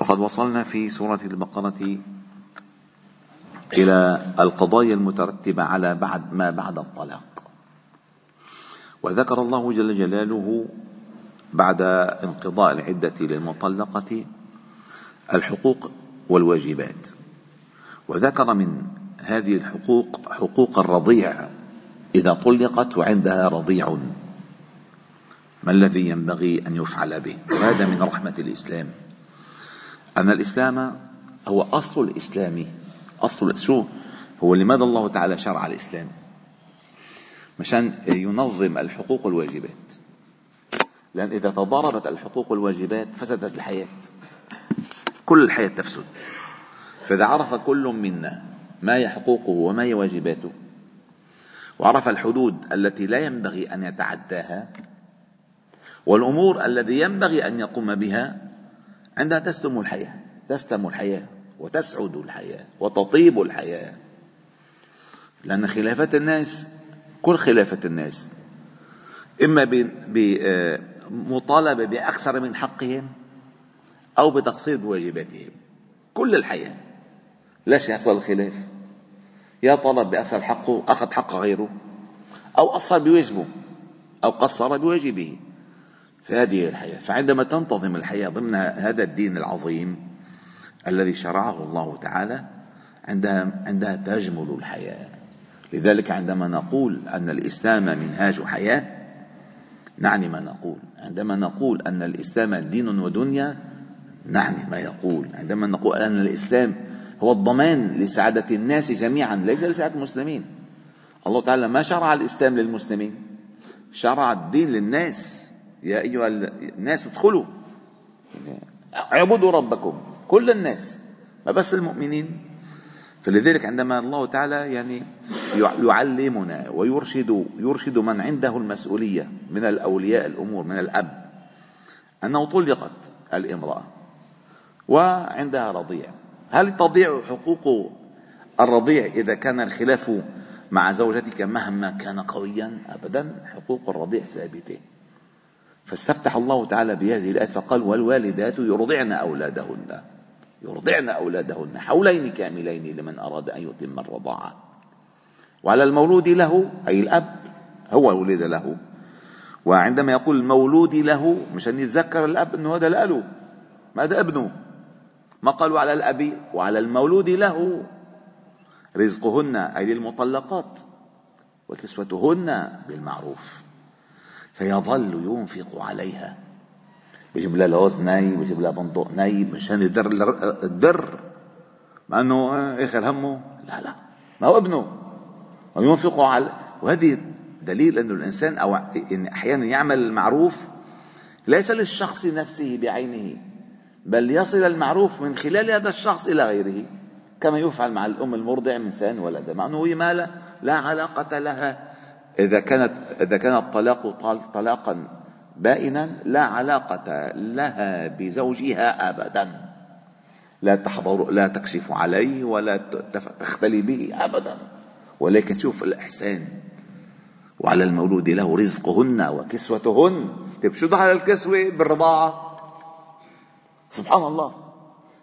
وقد وصلنا في سورة البقرة إلى القضايا المترتبة على بعد ما بعد الطلاق. وذكر الله جل جلاله بعد انقضاء العدة للمطلقة الحقوق والواجبات. وذكر من هذه الحقوق حقوق الرضيع إذا طلقت وعندها رضيع. ما الذي ينبغي أن يفعل به؟ وهذا من رحمة الإسلام. أن الإسلام هو أصل الإسلام. أصل شو؟ هو لماذا الله تعالى شرع الإسلام؟ مشان ينظم الحقوق والواجبات. لأن إذا تضاربت الحقوق والواجبات فسدت الحياة. كل الحياة تفسد. فإذا عرف كل منا ما هي حقوقه وما هي واجباته وعرف الحدود التي لا ينبغي أن يتعداها والأمور الذي ينبغي أن يقوم بها عندها تسلم الحياة تسلم الحياة وتسعد الحياة وتطيب الحياة. لأن خلافات الناس كل خلافة الناس إما بمطالبة بأكثر من حقهم أو بتقصير بواجباتهم. كل الحياة. ليش يحصل الخلاف؟ يا طلب بأكثر حقه أخذ حق غيره أو قصر بواجبه أو قصر بواجبه. فهذه الحياة. فعندما تنتظم الحياة ضمن هذا الدين العظيم الذي شرعه الله تعالى عندها عندها تجمل الحياة. لذلك عندما نقول أن الإسلام منهاج حياة نعني ما نقول. عندما نقول أن الإسلام دين ودنيا نعني ما يقول. عندما نقول أن الإسلام هو الضمان لسعادة الناس جميعا ليس لسعادة المسلمين. الله تعالى ما شرع الإسلام للمسلمين؟ شرع الدين للناس. يا أيها الناس ادخلوا. اعبدوا ربكم كل الناس ما بس المؤمنين. فلذلك عندما الله تعالى يعني يعلمنا ويرشد يرشد من عنده المسؤولية من الأولياء الأمور من الأب. أنه طلقت الامرأة وعندها رضيع. هل تضيع حقوق الرضيع إذا كان الخلاف مع زوجتك مهما كان قويا؟ أبدا حقوق الرضيع ثابتة. فاستفتح الله تعالى بهذه الآية فقال والوالدات يرضعن أولادهن. يرضعن أولادهن حولين كاملين لمن أراد أن يتم الرضاعة. وعلى المولود له أي الأب هو ولد له. وعندما يقول المولود له مشان يتذكر الأب أنه هذا لأله ما هذا أبنه؟ ما قالوا على الأب وعلى المولود له. رزقهن أي للمطلقات. وكسوتهن بالمعروف. فيظل ينفق عليها. بيجيب لها لوز ناي بيجيب لها بندق ناي مشان يدر الدر. مع إنه آخر همه. لا لا. ما هو ابنه. وينفق على وهذه دليل إنه الإنسان أو إن أحيانا يعمل المعروف ليس للشخص نفسه بعينه بل يصل المعروف من خلال هذا الشخص إلى غيره كما يفعل مع الأم المرضع من سان ولدها مع أنه هي ما لا علاقة لها إذا كانت إذا كان الطلاق طلاقا بائنا لا علاقة لها بزوجها أبدا. لا تحضر لا تكشف عليه ولا تختلي به أبدا. ولكن شوف الإحسان. وعلى المولود له رزقهن وكسوتهن. طيب شو دخل الكسوة بالرضاعة؟ سبحان الله.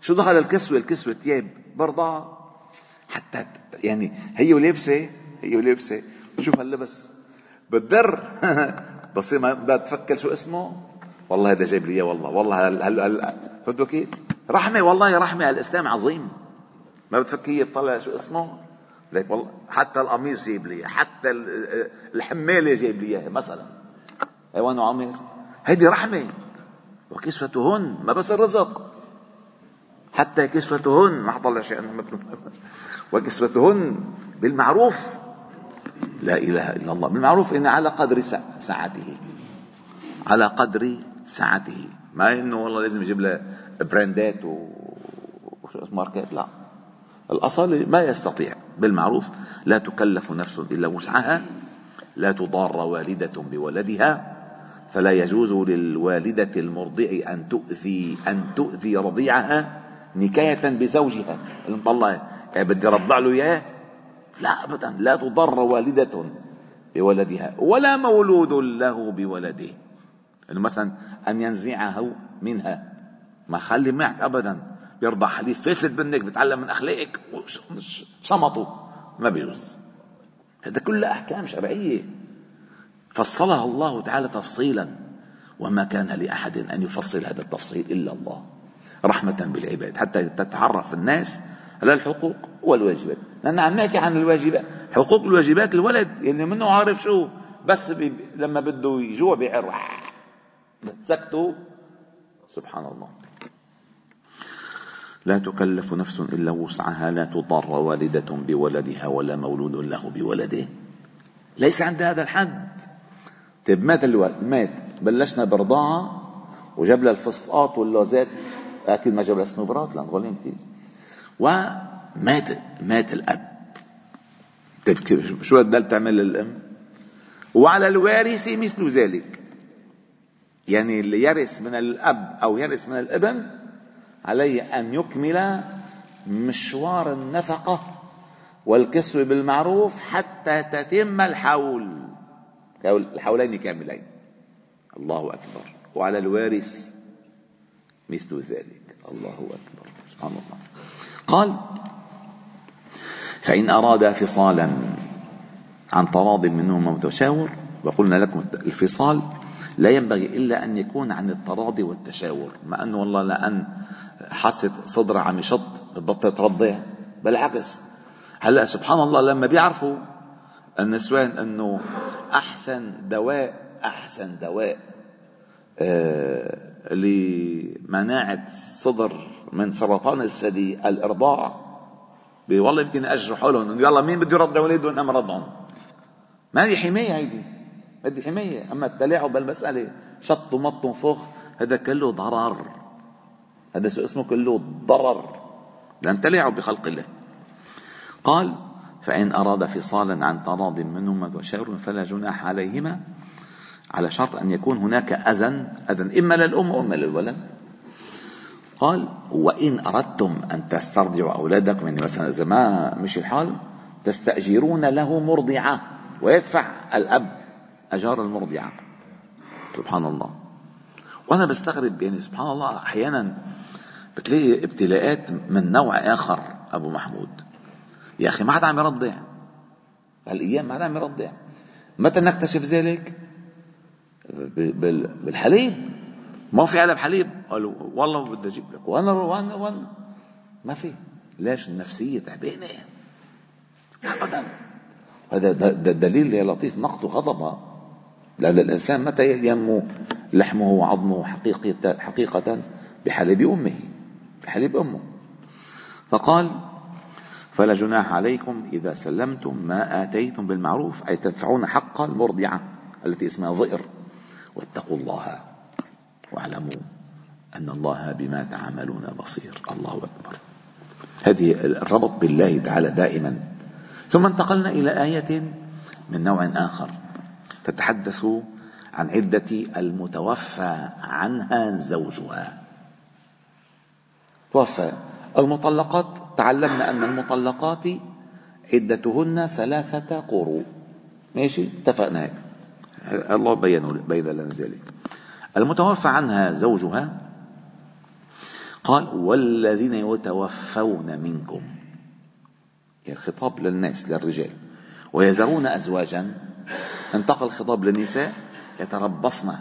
شو دخل الكسوة؟ الكسوة ثياب برضع حتى يعني هي ولابسة هي ولابسة شوف هاللبس بتضر بس ما بتفكر شو اسمه. والله هذا جايب لي والله. والله هل هل هل فهمتوا كيف؟ رحمة والله رحمة الإسلام عظيم. ما بتفكر هي تطلع شو اسمه؟ لك والله حتى القميص جايب لي حتى الحمالة جايب لي مثلا. ايوان عمر هيدي رحمة. وكسوتهن ما بس الرزق. حتى كسوتهن ما حطلع شيء وكسوتهن بالمعروف. لا إله إلا الله. بالمعروف إن على قدر سعته على قدر سعته ما إنه والله لازم يجيب له براندات و ماركات لا. الأصل ما يستطيع. بالمعروف لا تكلف نفس إلا وسعها. لا تضار والدة بولدها. فلا يجوز للوالدة المرضع أن تؤذي أن تؤذي رضيعها نكاية بزوجها. المطلقة بدي رضع له إياه لا أبدا لا تضر والدة بولدها ولا مولود له بولده. يعني مثلا أن ينزعه منها. ما خلي معك أبدا. بيرضع حليب فاسد منك بتعلم من أخلاقك. شمطه ما بيجوز. هذا كله أحكام شرعية. فصلها الله تعالى تفصيلا. وما كان لأحد أن يفصل هذا التفصيل إلا الله. رحمة بالعباد. حتى تتعرف الناس على الحقوق والواجبات. لأن عم نحكي عن الواجبات. حقوق الواجبات الولد اللي منه عارف شو؟ بس بي لما بده يجوع بيعر سكتوا. سبحان الله. لا تكلف نفس إلا وسعها. لا تضر والدة بولدها ولا مولود له بولده. ليس عند هذا الحد. طيب مات الولد. مات. بلشنا برضاعة وجاب لها الفسطاط واللوزات. أكيد ما جاب لها سنوبرات لأن غولين كثير ومات مات الأب. طيب شو بدها تعمل الام وعلى الوارث مثل ذلك. يعني اللي يرث من الأب أو يرث من الابن عليه أن يكمل مشوار النفقة والكسب بالمعروف حتى تتم الحول. الحولين كاملين. الله أكبر. وعلى الوارث مثل ذلك. الله أكبر. سبحان الله. قال فإن أرادا فصالا عن تراض منهما متشاور وقلنا لكم الفصال لا ينبغي إلا أن يكون عن التراضي والتشاور مع انه والله لأن حست صدرها عم يشط بتبطل ترضع بالعكس هلأ سبحان الله لما بيعرفوا النسوان أنه أحسن دواء أحسن دواء آه لمناعة الصدر من سرطان الثدي الإرضاع. والله يمكن اجرحوا لهم يلا مين بده يرضع اولاده وأنا مرضعهم ما هي حماية هيدي. هذه حماية. أما التلاعب بالمسألة شط ومط وفخ هذا كله ضرر. هذا اسمه؟ كله ضرر. لأن تلاعب بخلق الله. قال فإن أراد فصالا عن تراض منهما وشاور فلا جناح عليهما على شرط أن يكون هناك أذن أذن إما للأم وإما للولد. قال وإن أردتم أن تسترضعوا أولادكم يعني مثلا إذا ما مشي الحال تستأجرون له مرضعة ويدفع الأب أجار المرضعة. سبحان الله. وأنا بستغرب يعني سبحان الله أحيانا بتلاقي ابتلاءات من نوع آخر أبو محمود. يا أخي ما حدا عم يرضع. هالأيام ما حدا عم يرضع. متى نكتشف ذلك؟ بالحليب. ما في علب حليب. قالوا والله بدي أجيب لك. وأنا وأنا وأنا ما في. ليش؟ النفسية تعبانة. ابدا. هذا دليل يا لطيف. نقد وغضب. لأن الإنسان متى ينمو لحمه وعظمه حقيقة, حقيقة؟ بحليب أمه. بحليب أمه. فقال فلا جناح عليكم إذا سلمتم ما آتيتم بالمعروف. أي تدفعون حق المرضعة التي اسمها ظئر. واتقوا الله واعلموا أن الله بما تعملون بصير. الله أكبر. هذه الربط بالله تعالى دائما. ثم انتقلنا إلى آية من نوع آخر. تتحدث عن عدة المتوفى عنها زوجها. توفى المطلقات. تعلمنا أن المطلقات عدتهن ثلاثة قروء ماشي؟ اتفقنا هيك. الله بين بين لنا ذلك المتوفى عنها زوجها قال والذين يتوفون منكم يعني الخطاب للناس للرجال. ويذرون أزواجا انتقل الخطاب للنساء يتربصن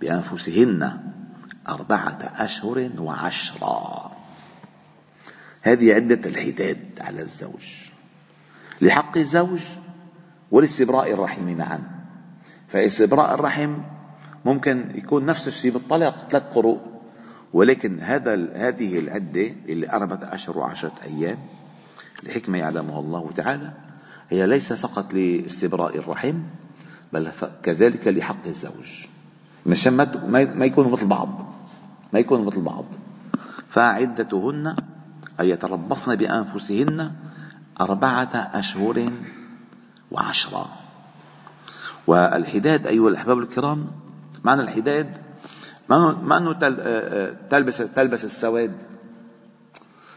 بأنفسهن أربعة أشهر وعشرا هذه عدة الحداد على الزوج. لحق الزوج ولاستبراء الرحم معا. فاستبراء الرحم ممكن يكون نفس الشيء بالطلاق ثلاث قروء. ولكن هذا هذه العدة اللي أربعة أشهر وعشرة أيام لحكمة يعلمها الله تعالى هي ليس فقط لاستبراء الرحم بل كذلك لحق الزوج. مشان ما يكونوا مثل بعض ما يكونوا مثل بعض. فعدتهن أن يتربصن بأنفسهن أربعة أشهر وعشرة. والحداد أيها الأحباب الكرام معنى الحداد ما أنه تلبس تلبس السواد.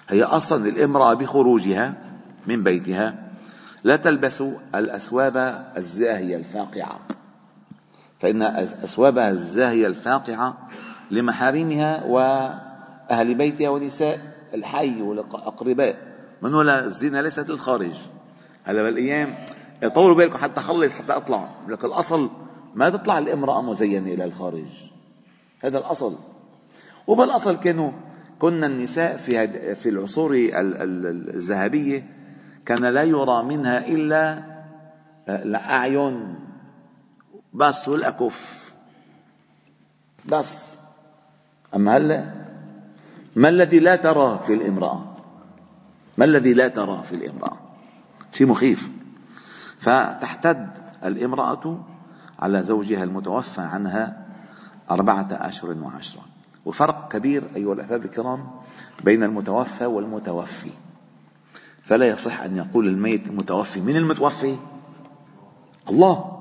هي أصلا الامرأة بخروجها من بيتها لا تلبس الأثواب الزاهية الفاقعة. فإن أثوابها الزاهية الفاقعة لمحارمها وأهل بيتها ونساء الحي والأقرباء. من ولا الزنا ليست للخارج هلا بالايام طولوا بالكم حتى اخلص حتى اطلع. لك الاصل ما تطلع الامرأة مزينة إلى الخارج. هذا الاصل. وبالاصل كانوا؟ كنا النساء في في العصور الذهبية كان لا يرى منها إلا الأعين. بس والأكف. بس. أما هلا؟ ما الذي لا تراه في الامرأة؟ ما الذي لا تراه في الامرأة؟ شيء مخيف. فتحتد الامرأة على زوجها المتوفى عنها أربعة أشهر وعشرة. وفرق كبير أيها الأحباب الكرام بين المتوفى والمتوفي. فلا يصح أن يقول الميت المتوفي من المتوفي الله.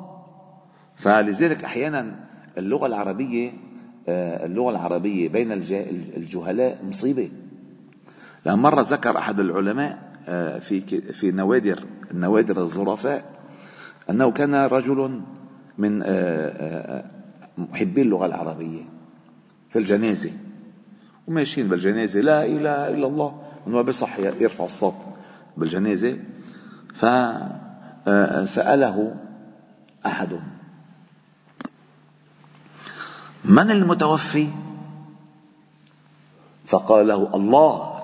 فلذلك أحيانا اللغة العربية آه، اللغة العربية بين الجهلاء مصيبة. لما مرة ذكر أحد العلماء آه، في في نوادر النوادر الظرفاء أنه كان رجل من آه، آه، محبي اللغة العربية في الجنازة. وماشيين بالجنازة لا إله إلا الله. ما بصح يرفع الصوت بالجنازة. فسأله أحد. من المتوفي؟ فقال له الله.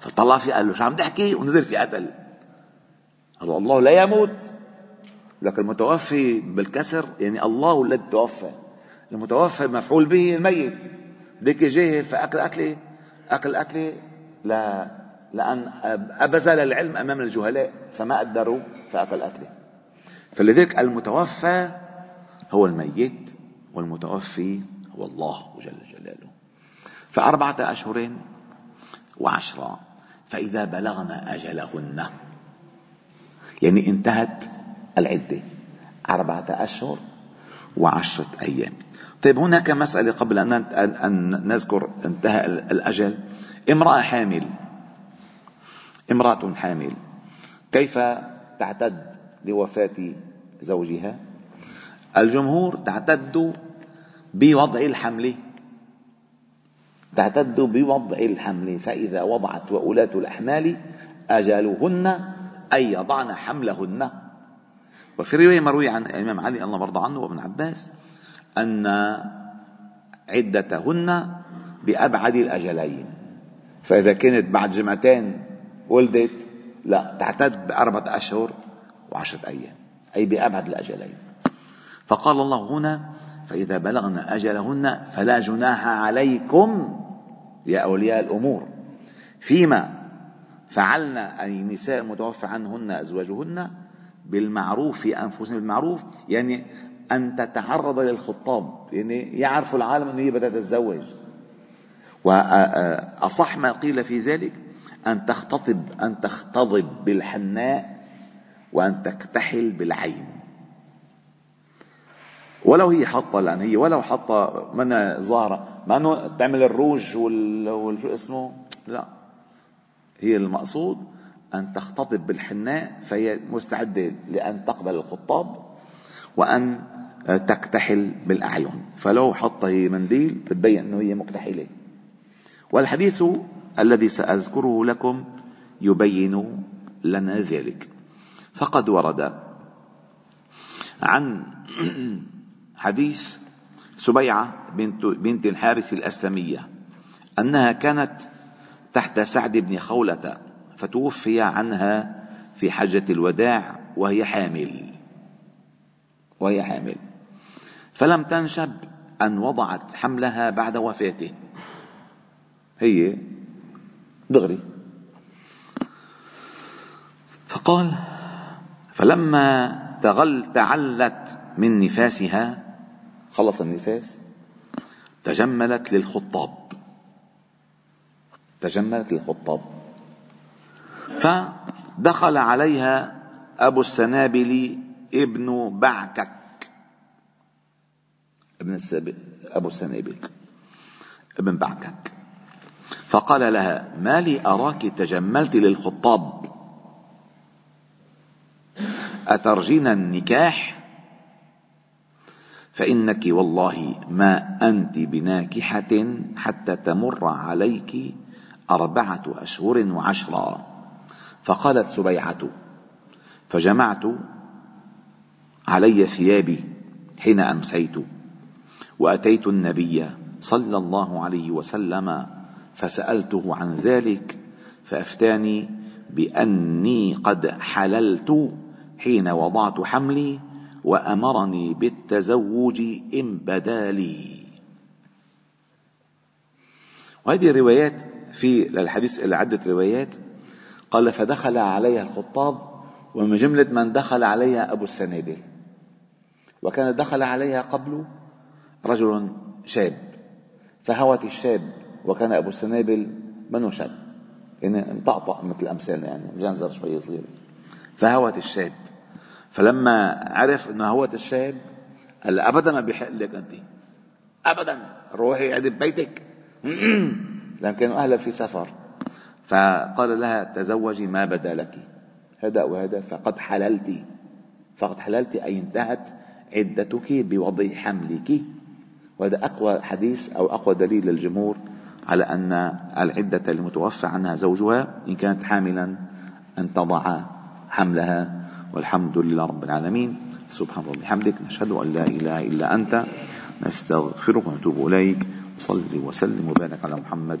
فطلع في قال له شو عم تحكي؟ ونزل في قتل. قال الله لا يموت. لك المتوفي بالكسر يعني الله الذي توفى المتوفى مفعول به الميت. ديك جاهل فاكل قتله أكل قتله لا لأن ابذل العلم أمام الجهلاء فما قدروا فاكل قتله فلذلك المتوفى هو الميت والمتوفي هو الله جل جلاله. فأربعة أشهر وعشرة فإذا بلغن أجلهن يعني انتهت العدة أربعة أشهر وعشرة أيام. طيب هناك مسألة قبل أن نذكر انتهى الأجل. امرأة حامل امرأة حامل كيف تعتد لوفاة زوجها؟ الجمهور تعتد بوضع الحمل. تعتد بوضع الحمل فإذا وضعت وأولاة الأحمال أجلهن أن يضعن حملهن. وفي رواية مروية عن الإمام علي الله مرضى عنه وابن عباس أن عدتهن بأبعد الأجلين. فإذا كانت بعد جمعتين ولدت لا تعتد بأربعة أشهر وعشرة أيام أي بأبعد الأجلين. فقال الله هنا فإذا بلغن أجلهن فلا جناح عليكم يا أولياء الأمور. فيما فعلنا أي النساء المتوفى عنهن أزواجهن بالمعروف في أنفسهم بالمعروف يعني أن تتعرض للخطاب يعني يعرفوا العالم أنه هي بدها تتزوج. وأصح ما قيل في ذلك أن تختطب أن تختضب بالحناء وأن تكتحل بالعين. ولو هي حاطة لأن هي ولو حاطة منها ظاهرة. ما إنه تعمل الروج وال شو اسمه؟ لا. هي المقصود أن تختطب بالحناء فهي مستعدة لأن تقبل الخطاب وأن تكتحل بالأعين. فلو حط هي منديل بتبين إنه هي مكتحله والحديث الذي سأذكره لكم يبين لنا ذلك. فقد ورد عن حديث سبيعة بنت, بنت الحارث الأسلمية أنها كانت تحت سعد بن خولة. فتوفي عنها في حجة الوداع وهي حامل. وهي حامل. فلم تنشب أن وضعت حملها بعد وفاته هي دغري. فقال فلما تغل تعلت من نفاسها خلص النفاس تجملت للخطاب. تجملت للخطاب. فدخل عليها أبو السنابل ابن بعكك. ابن السب... أبو السنابل. ابن بعكك. فقال لها ما لي أراك تجملت للخطاب. أترجين النكاح؟ فإنك والله ما أنت بناكحة حتى تمر عليك أربعة أشهر وعشرا. فقالت سبيعة فجمعت علي ثيابي حين أمسيت وأتيت النبي صلى الله عليه وسلم فسألته عن ذلك فأفتاني بأني قد حللت حين وضعت حملي وأمرني بالتزوج إن بدا لي. وهذه الروايات في للحديث عدة روايات قال فدخل عليها الخطاب ومن جملة من دخل عليها أبو السنابل. وكان دخل عليها قبل رجل شاب فهوت الشاب وكان أبو السنابل منه شاب. يعني مطقطق مثل الأمثال يعني مجنزر شوي صغير فهوت الشاب. فلما عرف إنه هوت الشاب قال ابدا ما بيحق لك أنت. ابدا روحي عدي ببيتك لأن كانوا أهلا في سفر. فقال لها تزوجي ما بدا لك هذا وهذا فقد حللت. فقد حللت أي انتهت عدتك بوضع حملك. وهذا أقوى حديث أو أقوى دليل للجمهور على أن العدة المتوفى عنها زوجها إن كانت حاملا أن تضع حملها. والحمد لله رب العالمين. سبحان الله وبحمدك. نشهد أن لا إله إلا أنت. نستغفرك ونتوب إليك. وصلي وسلم وبارك على محمد